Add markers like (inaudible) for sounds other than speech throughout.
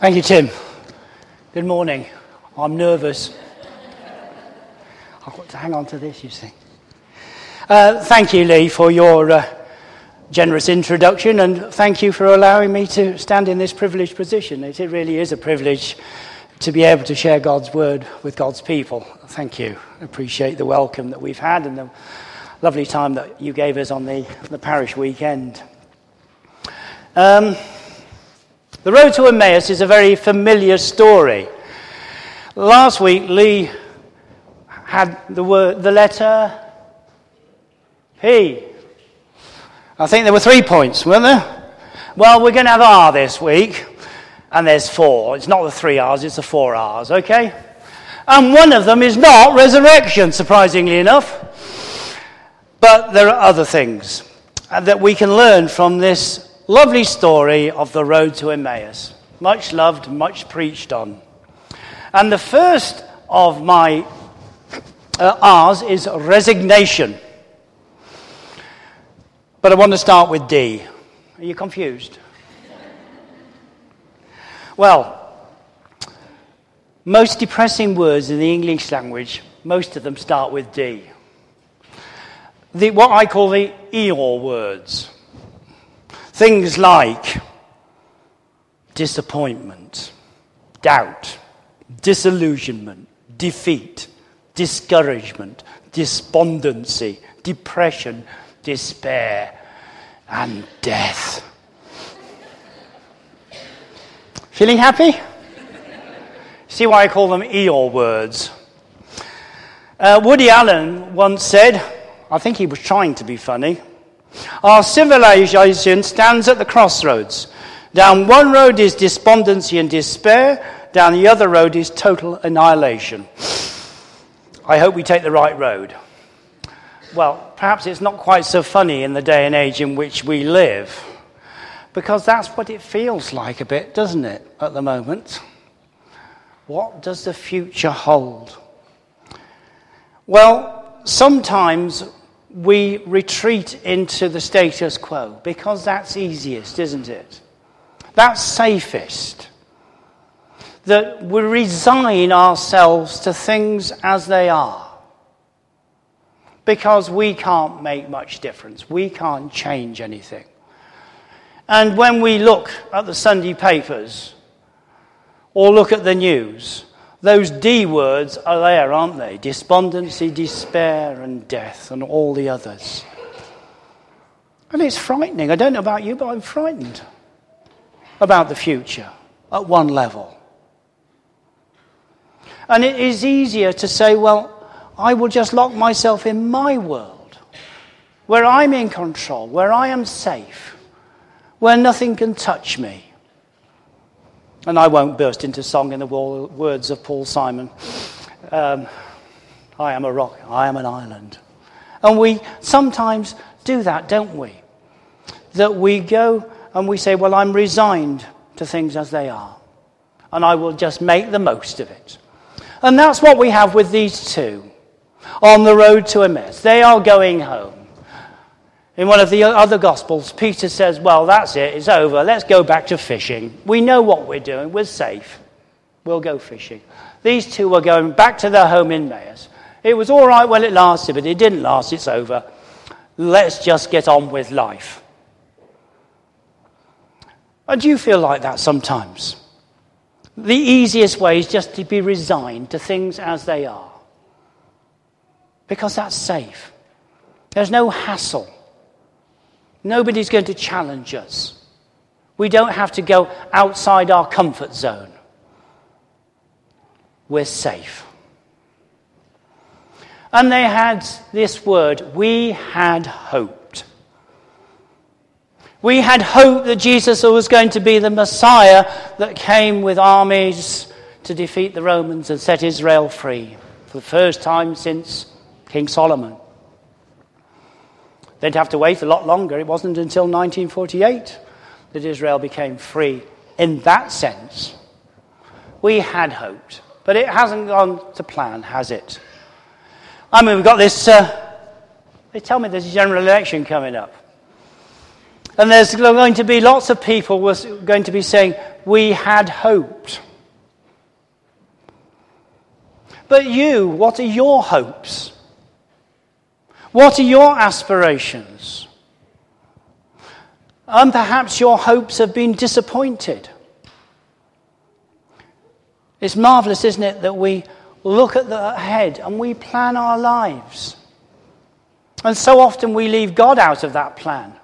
Thank you, Tim. Good morning. I'm nervous. I've got to hang on to this, you see. Uh, thank you, Lee, for your uh, generous introduction, and thank you for allowing me to stand in this privileged position. It, it really is a privilege to be able to share God's word with God's people. Thank you. I appreciate the welcome that we've had and the lovely time that you gave us on the, the parish weekend. Um, the road to Emmaus is a very familiar story. Last week, Lee had the, word, the letter P. I think there were three points, weren't there? Well, we're going to have R this week, and there's four. It's not the three R's, it's the four R's, okay? And one of them is not resurrection, surprisingly enough. But there are other things uh, that we can learn from this lovely story of the road to Emmaus. Much loved, much preached on. And the first of my uh, R's is resignation. But I want to start with D. Are you confused? well, most depressing words in the English language, most of them start with D. The, what I call the Eeyore words. Things like disappointment, doubt, disillusionment, defeat, discouragement, despondency, depression, despair, and death. Feeling happy? See why I call them Eeyore words. Uh, Woody Allen once said, I think he was trying to be funny, our civilization stands at the crossroads. Down one road is despondency and despair, down the other road is total annihilation. I hope we take the right road. Well, perhaps it's not quite so funny in the day and age in which we live, because that's what it feels like a bit, doesn't it, at the moment? What does the future hold? Well, sometimes we retreat into the status quo because that's easiest, isn't it? That's safest. That we resign ourselves to things as they are because we can't make much difference. We can't change anything. And when we look at the Sunday papers or look at the news, those D words are there, aren't they? Despondency, despair, and death, and all the others. And it's frightening. I don't know about you, but I'm frightened about the future at one level. And it is easier to say, well, I will just lock myself in my world, where I'm in control, where I am safe, where nothing can touch me. And I won't burst into song in the words of Paul Simon. Um, I am a rock, I am an island. And we sometimes do that, don't we? That we go and we say, Well, I'm resigned to things as they are, and I will just make the most of it. And that's what we have with these two on the road to Emmaus. They are going home. In one of the other Gospels, Peter says, Well, that's it, it's over, let's go back to fishing. We know what we're doing, we're safe. We'll go fishing. These two were going back to their home in Emmaus. It was all right while it lasted, but it didn't last, it's over. Let's just get on with life. And do you feel like that sometimes? The easiest way is just to be resigned to things as they are. Because that's safe. There's no hassle. Nobody's going to challenge us. We don't have to go outside our comfort zone. We're safe. And they had this word we had hoped. We had hoped that Jesus was going to be the Messiah that came with armies to defeat the Romans and set Israel free for the first time since King Solomon. They'd have to wait a lot longer. It wasn't until 1948 that Israel became free in that sense. We had hoped, but it hasn't gone to plan, has it? I mean, we've got this. Uh, they tell me there's a general election coming up. And there's going to be lots of people are going to be saying, We had hoped. But you, what are your hopes? What are your aspirations? And perhaps your hopes have been disappointed. It's marvelous, isn't it, that we look at the ahead and we plan our lives. And so often we leave God out of that plan.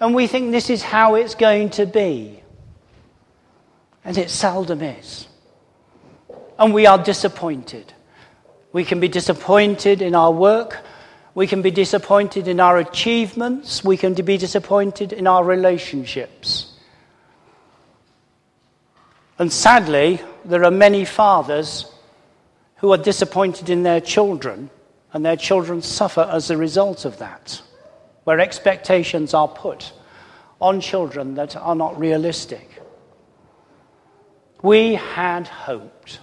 And we think this is how it's going to be. And it seldom is. And we are disappointed. We can be disappointed in our work. We can be disappointed in our achievements. We can be disappointed in our relationships. And sadly, there are many fathers who are disappointed in their children, and their children suffer as a result of that, where expectations are put on children that are not realistic. We had hoped.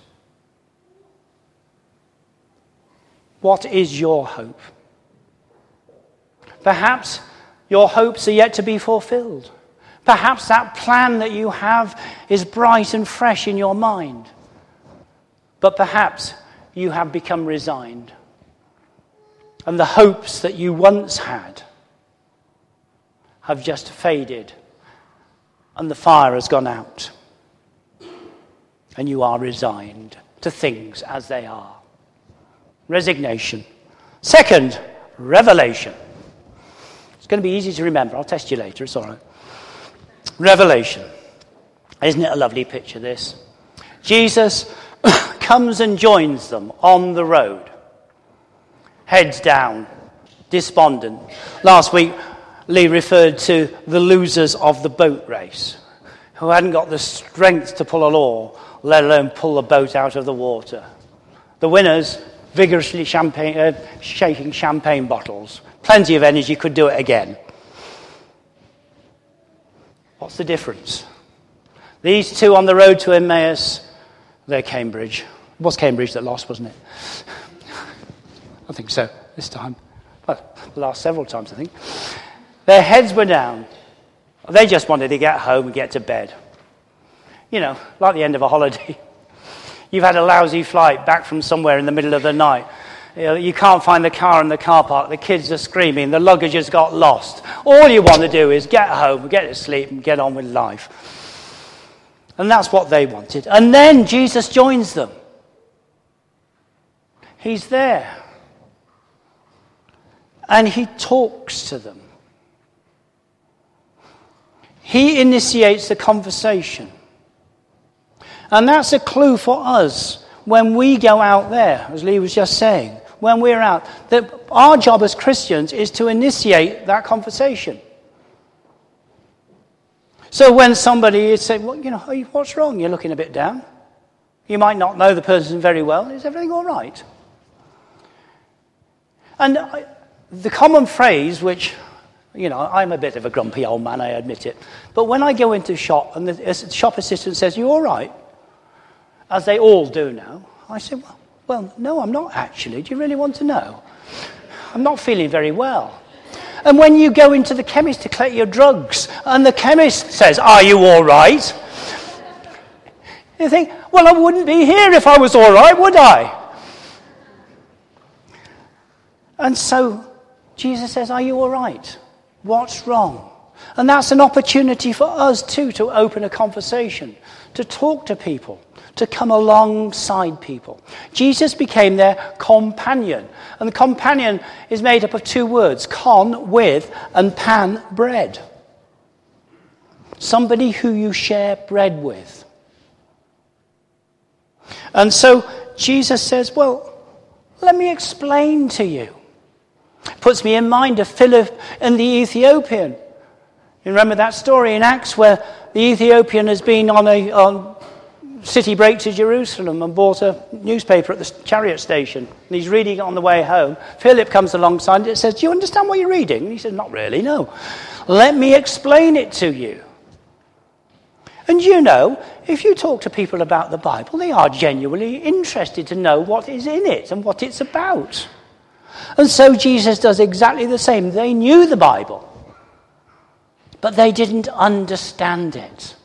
What is your hope? Perhaps your hopes are yet to be fulfilled. Perhaps that plan that you have is bright and fresh in your mind. But perhaps you have become resigned. And the hopes that you once had have just faded. And the fire has gone out. And you are resigned to things as they are. Resignation. Second, revelation. It's going to be easy to remember. I'll test you later. It's all right. Revelation. Isn't it a lovely picture, this? Jesus (coughs) comes and joins them on the road, heads down, despondent. Last week, Lee referred to the losers of the boat race who hadn't got the strength to pull a oar, let alone pull the boat out of the water. The winners, vigorously champagne, uh, shaking champagne bottles. Plenty of energy, could do it again. What's the difference? These two on the road to Emmaus, they're Cambridge. It was Cambridge that lost, wasn't it? (laughs) I think so, this time. Well, the last several times, I think. Their heads were down. They just wanted to get home and get to bed. You know, like the end of a holiday. (laughs) You've had a lousy flight back from somewhere in the middle of the night. You, know, you can't find the car in the car park. The kids are screaming. The luggage has got lost. All you want to do is get home, get to sleep, and get on with life. And that's what they wanted. And then Jesus joins them. He's there. And he talks to them. He initiates the conversation. And that's a clue for us when we go out there, as Lee was just saying when we're out. That our job as Christians is to initiate that conversation. So when somebody is saying, well, you know, what's wrong? You're looking a bit down. You might not know the person very well. Is everything all right? And I, the common phrase, which, you know, I'm a bit of a grumpy old man, I admit it. But when I go into a shop and the shop assistant says, You all right? As they all do now, I say, Well, well, no, I'm not actually. Do you really want to know? I'm not feeling very well. And when you go into the chemist to collect your drugs, and the chemist says, Are you all right? You think, Well, I wouldn't be here if I was all right, would I? And so Jesus says, Are you all right? What's wrong? And that's an opportunity for us too to open a conversation, to talk to people to come alongside people. Jesus became their companion. And the companion is made up of two words con, with, and pan, bread. Somebody who you share bread with. And so Jesus says, Well, let me explain to you. Puts me in mind of Philip and the Ethiopian. You remember that story in Acts where the Ethiopian has been on a, on city break to Jerusalem and bought a newspaper at the chariot station. And he's reading it on the way home. Philip comes alongside and it says, Do you understand what you're reading? And he says, Not really, no. Let me explain it to you. And you know, if you talk to people about the Bible, they are genuinely interested to know what is in it and what it's about. And so Jesus does exactly the same. They knew the Bible. But they didn't understand it.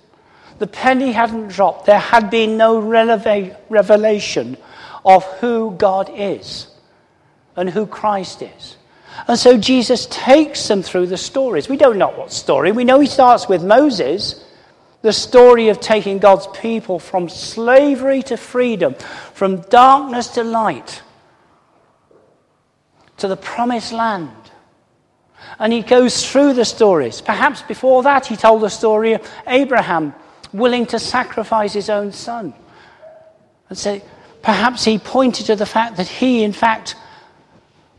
The penny hadn't dropped. There had been no revelation of who God is and who Christ is. And so Jesus takes them through the stories. We don't know what story. We know he starts with Moses, the story of taking God's people from slavery to freedom, from darkness to light, to the promised land. And he goes through the stories. Perhaps before that, he told the story of Abraham willing to sacrifice his own son. And say, perhaps he pointed to the fact that he, in fact,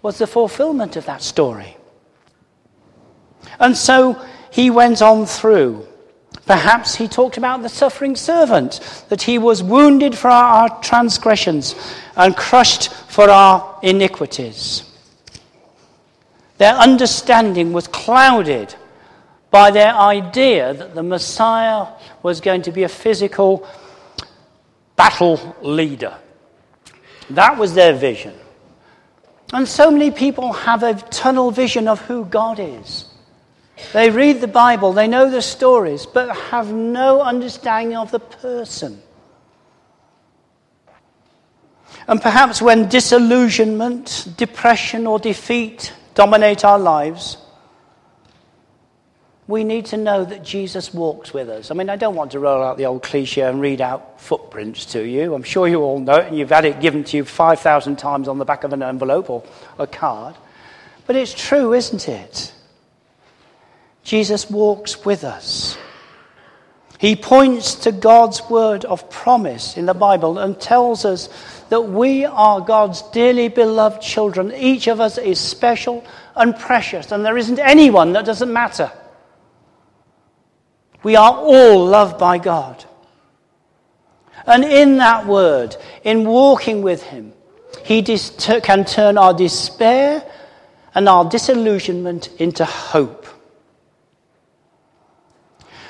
was the fulfillment of that story. And so he went on through. Perhaps he talked about the suffering servant, that he was wounded for our transgressions and crushed for our iniquities. Their understanding was clouded by their idea that the Messiah was going to be a physical battle leader. That was their vision. And so many people have a tunnel vision of who God is. They read the Bible, they know the stories, but have no understanding of the person. And perhaps when disillusionment, depression, or defeat dominate our lives, we need to know that Jesus walks with us. I mean, I don't want to roll out the old cliche and read out footprints to you. I'm sure you all know it, and you've had it given to you 5,000 times on the back of an envelope or a card. But it's true, isn't it? Jesus walks with us. He points to God's word of promise in the Bible and tells us that we are God's dearly beloved children. Each of us is special and precious, and there isn't anyone that doesn't matter. We are all loved by God. And in that word, in walking with Him, He dis- can turn our despair and our disillusionment into hope.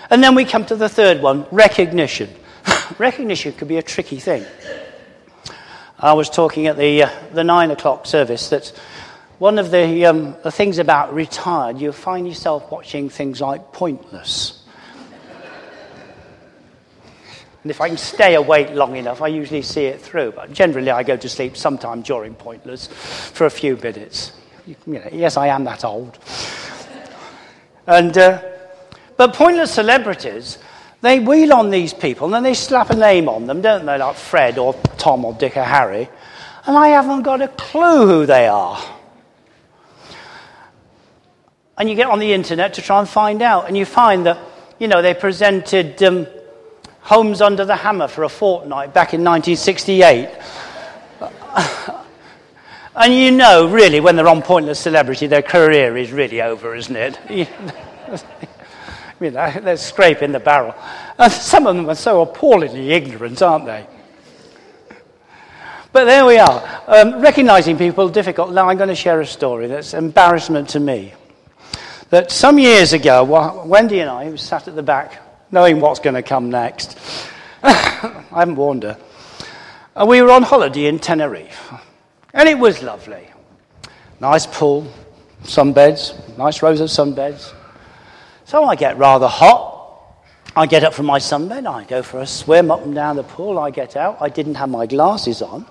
And then we come to the third one recognition. (laughs) recognition could be a tricky thing. I was talking at the, uh, the nine o'clock service that one of the, um, the things about retired, you find yourself watching things like Pointless. And if I can stay awake long enough, I usually see it through. But generally, I go to sleep sometime during Pointless for a few minutes. You know, yes, I am that old. And, uh, but Pointless celebrities, they wheel on these people and then they slap a name on them, don't they? Like Fred or Tom or Dick or Harry. And I haven't got a clue who they are. And you get on the internet to try and find out. And you find that, you know, they presented. Um, Homes Under the Hammer for a fortnight back in 1968. (laughs) and you know, really, when they're on Pointless Celebrity, their career is really over, isn't it? (laughs) (laughs) you know, they're scraping the barrel. And some of them are so appallingly ignorant, aren't they? But there we are. Um, recognizing people difficult. Now I'm going to share a story that's embarrassment to me. That some years ago, Wendy and I, who sat at the back knowing what's going to come next. (coughs) I haven't warned her. And we were on holiday in Tenerife. And it was lovely. Nice pool, sunbeds, nice rows of sunbeds. So I get rather hot. I get up from my sunbed. I go for a swim up and down the pool. I get out. I didn't have my glasses on.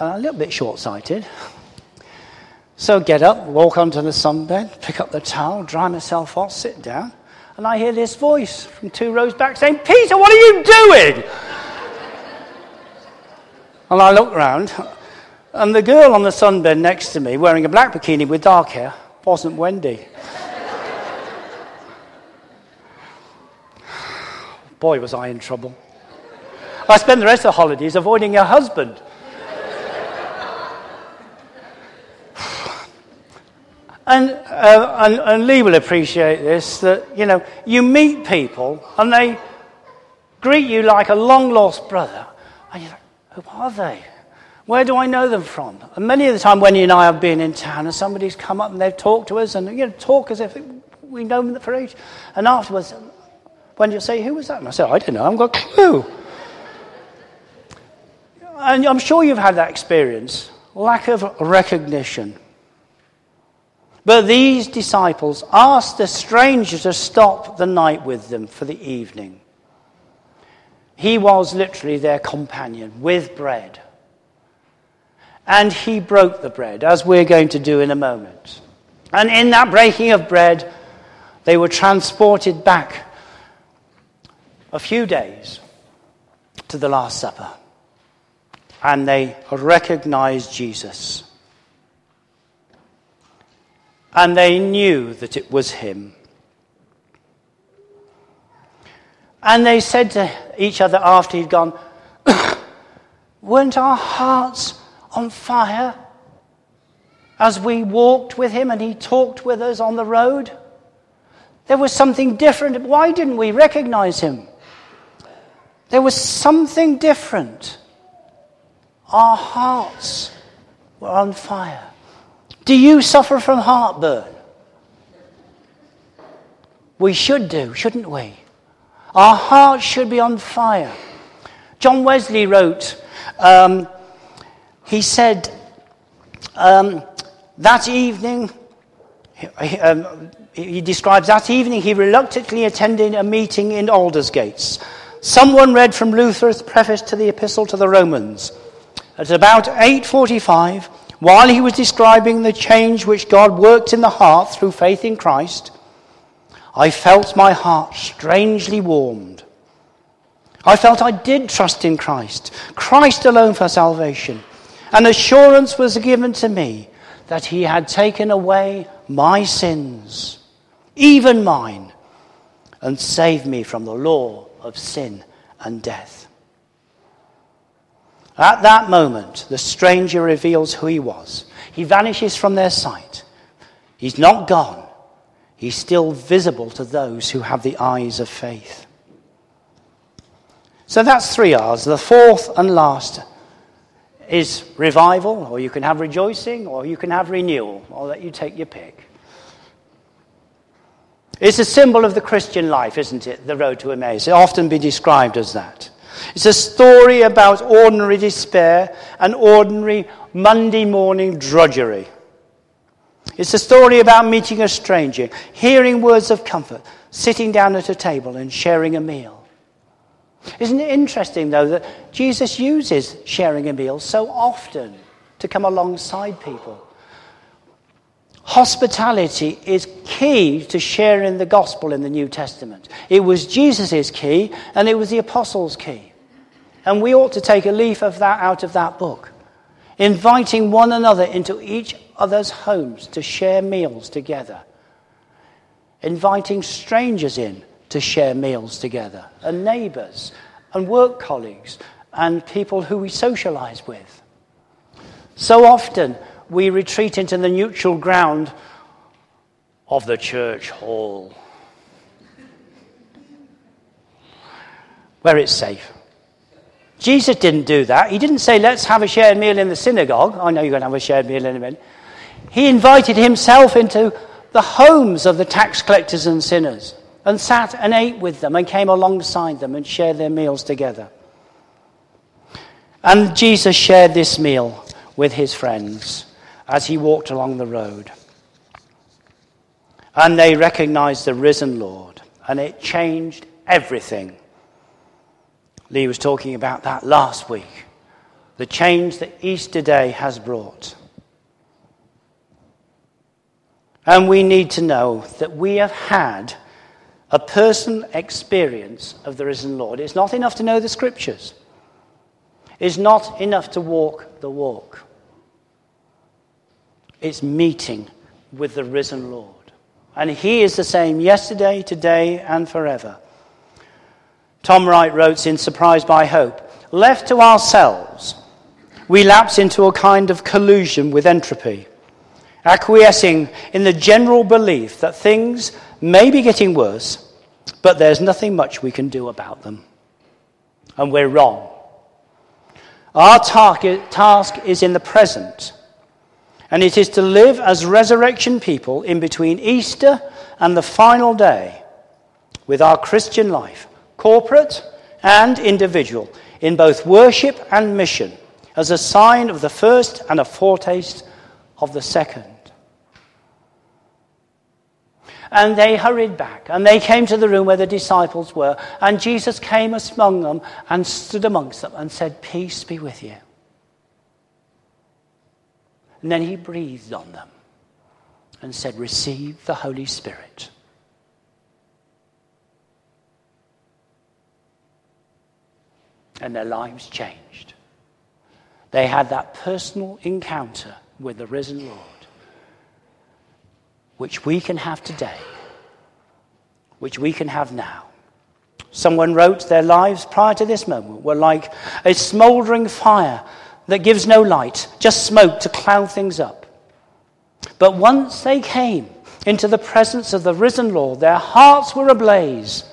a little bit short sighted. So get up, walk onto the sunbed, pick up the towel, dry myself off, sit down and I hear this voice from two rows back saying, Peter, what are you doing? (laughs) and I look round, and the girl on the sunbed next to me, wearing a black bikini with dark hair, wasn't Wendy. Boy, was I in trouble. I spent the rest of the holidays avoiding her husband. And, uh, and, and Lee will appreciate this that, you know, you meet people and they greet you like a long lost brother. And you're like, who are they? Where do I know them from? And many of the time, you and I have been in town and somebody's come up and they've talked to us and, you know, talk as if we know them for age. And afterwards, when you say, who was that? And I said, I don't know, I haven't got a clue. And I'm sure you've had that experience lack of recognition. But these disciples asked the stranger to stop the night with them for the evening. He was literally their companion with bread. And he broke the bread, as we're going to do in a moment. And in that breaking of bread, they were transported back a few days to the Last Supper. And they recognized Jesus. And they knew that it was him. And they said to each other after he'd gone, (coughs) Weren't our hearts on fire as we walked with him and he talked with us on the road? There was something different. Why didn't we recognize him? There was something different. Our hearts were on fire. Do you suffer from heartburn? We should do, shouldn't we? Our hearts should be on fire. John Wesley wrote, um, he said, um, that evening, he, um, he describes that evening he reluctantly attended a meeting in Aldersgates. Someone read from Luther's preface to the Epistle to the Romans. At about 8:45, while he was describing the change which God worked in the heart through faith in Christ, I felt my heart strangely warmed. I felt I did trust in Christ, Christ alone for salvation. An assurance was given to me that he had taken away my sins, even mine, and saved me from the law of sin and death. At that moment, the stranger reveals who he was. He vanishes from their sight. He's not gone, he's still visible to those who have the eyes of faith. So that's three R's. The fourth and last is revival, or you can have rejoicing, or you can have renewal. I'll let you take your pick. It's a symbol of the Christian life, isn't it? The road to Emmaus. It often be described as that. It's a story about ordinary despair and ordinary Monday morning drudgery. It's a story about meeting a stranger, hearing words of comfort, sitting down at a table and sharing a meal. Isn't it interesting, though, that Jesus uses sharing a meal so often to come alongside people? Hospitality is key to sharing the gospel in the New Testament. It was Jesus' key, and it was the apostles' key. And we ought to take a leaf of that out of that book, inviting one another into each other's homes to share meals together, inviting strangers in to share meals together, and neighbours, and work colleagues, and people who we socialize with. So often we retreat into the neutral ground of the church hall, where it's safe. Jesus didn't do that. He didn't say, let's have a shared meal in the synagogue. I know you're going to have a shared meal in a minute. He invited himself into the homes of the tax collectors and sinners and sat and ate with them and came alongside them and shared their meals together. And Jesus shared this meal with his friends as he walked along the road. And they recognized the risen Lord, and it changed everything. Lee was talking about that last week. The change that Easter Day has brought. And we need to know that we have had a personal experience of the risen Lord. It's not enough to know the scriptures, it's not enough to walk the walk. It's meeting with the risen Lord. And He is the same yesterday, today, and forever. Tom Wright wrote in Surprised by Hope Left to ourselves, we lapse into a kind of collusion with entropy, acquiescing in the general belief that things may be getting worse, but there's nothing much we can do about them. And we're wrong. Our target, task is in the present, and it is to live as resurrection people in between Easter and the final day with our Christian life, corporate and individual, in both worship and mission, as a sign of the first and a foretaste of the second. And they hurried back, and they came to the room where the disciples were. And Jesus came among them and stood amongst them and said, Peace be with you. And then he breathed on them and said, Receive the Holy Spirit. And their lives changed. They had that personal encounter with the risen Lord which we can have today, which we can have now. Someone wrote their lives prior to this moment were like a smouldering fire that gives no light, just smoke to cloud things up. But once they came into the presence of the risen Lord, their hearts were ablaze.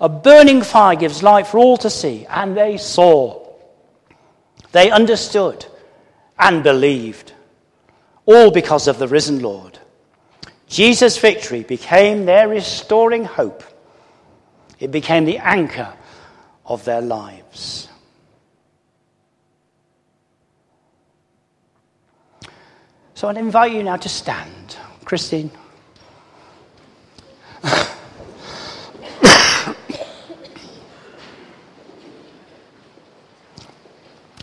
A burning fire gives light for all to see, and they saw. They understood and believed, all because of the risen Lord. Jesus' victory became their restoring hope. It became the anchor of their lives. So I'd invite you now to stand. Christine. (coughs)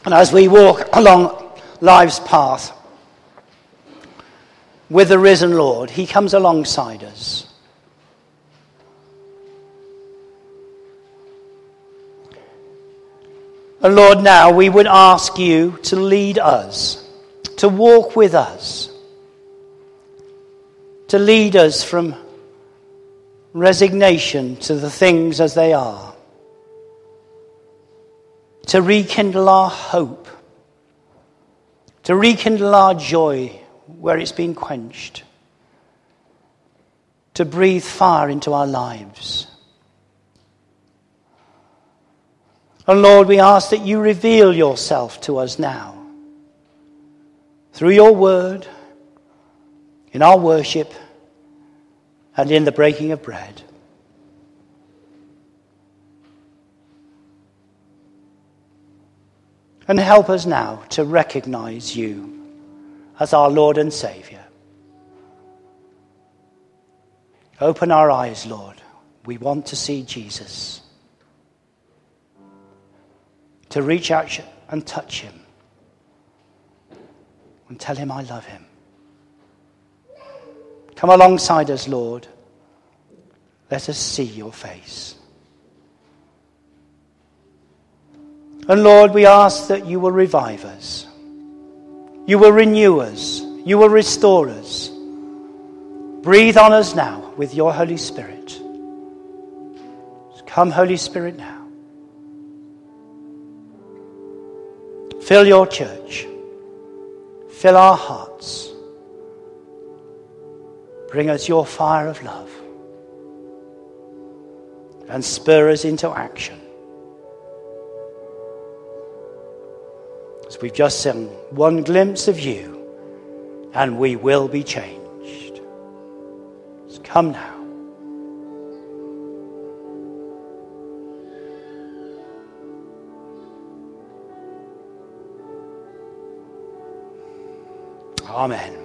and as we walk along life's path, with the risen Lord, he comes alongside us. And Lord, now we would ask you to lead us, to walk with us, to lead us from resignation to the things as they are, to rekindle our hope, to rekindle our joy where it's been quenched, to breathe fire into our lives. And Lord, we ask that you reveal yourself to us now through your word, in our worship, and in the breaking of bread. And help us now to recognize you as our Lord and Savior. Open our eyes, Lord. We want to see Jesus. To reach out and touch him. And tell him I love him. Come alongside us, Lord. Let us see your face. And Lord, we ask that you will revive us. You will renew us. You will restore us. Breathe on us now with your Holy Spirit. Come, Holy Spirit, now. Fill your church. Fill our hearts. Bring us your fire of love. And spur us into action. As we've just seen one glimpse of you, and we will be changed. So come now. Amen.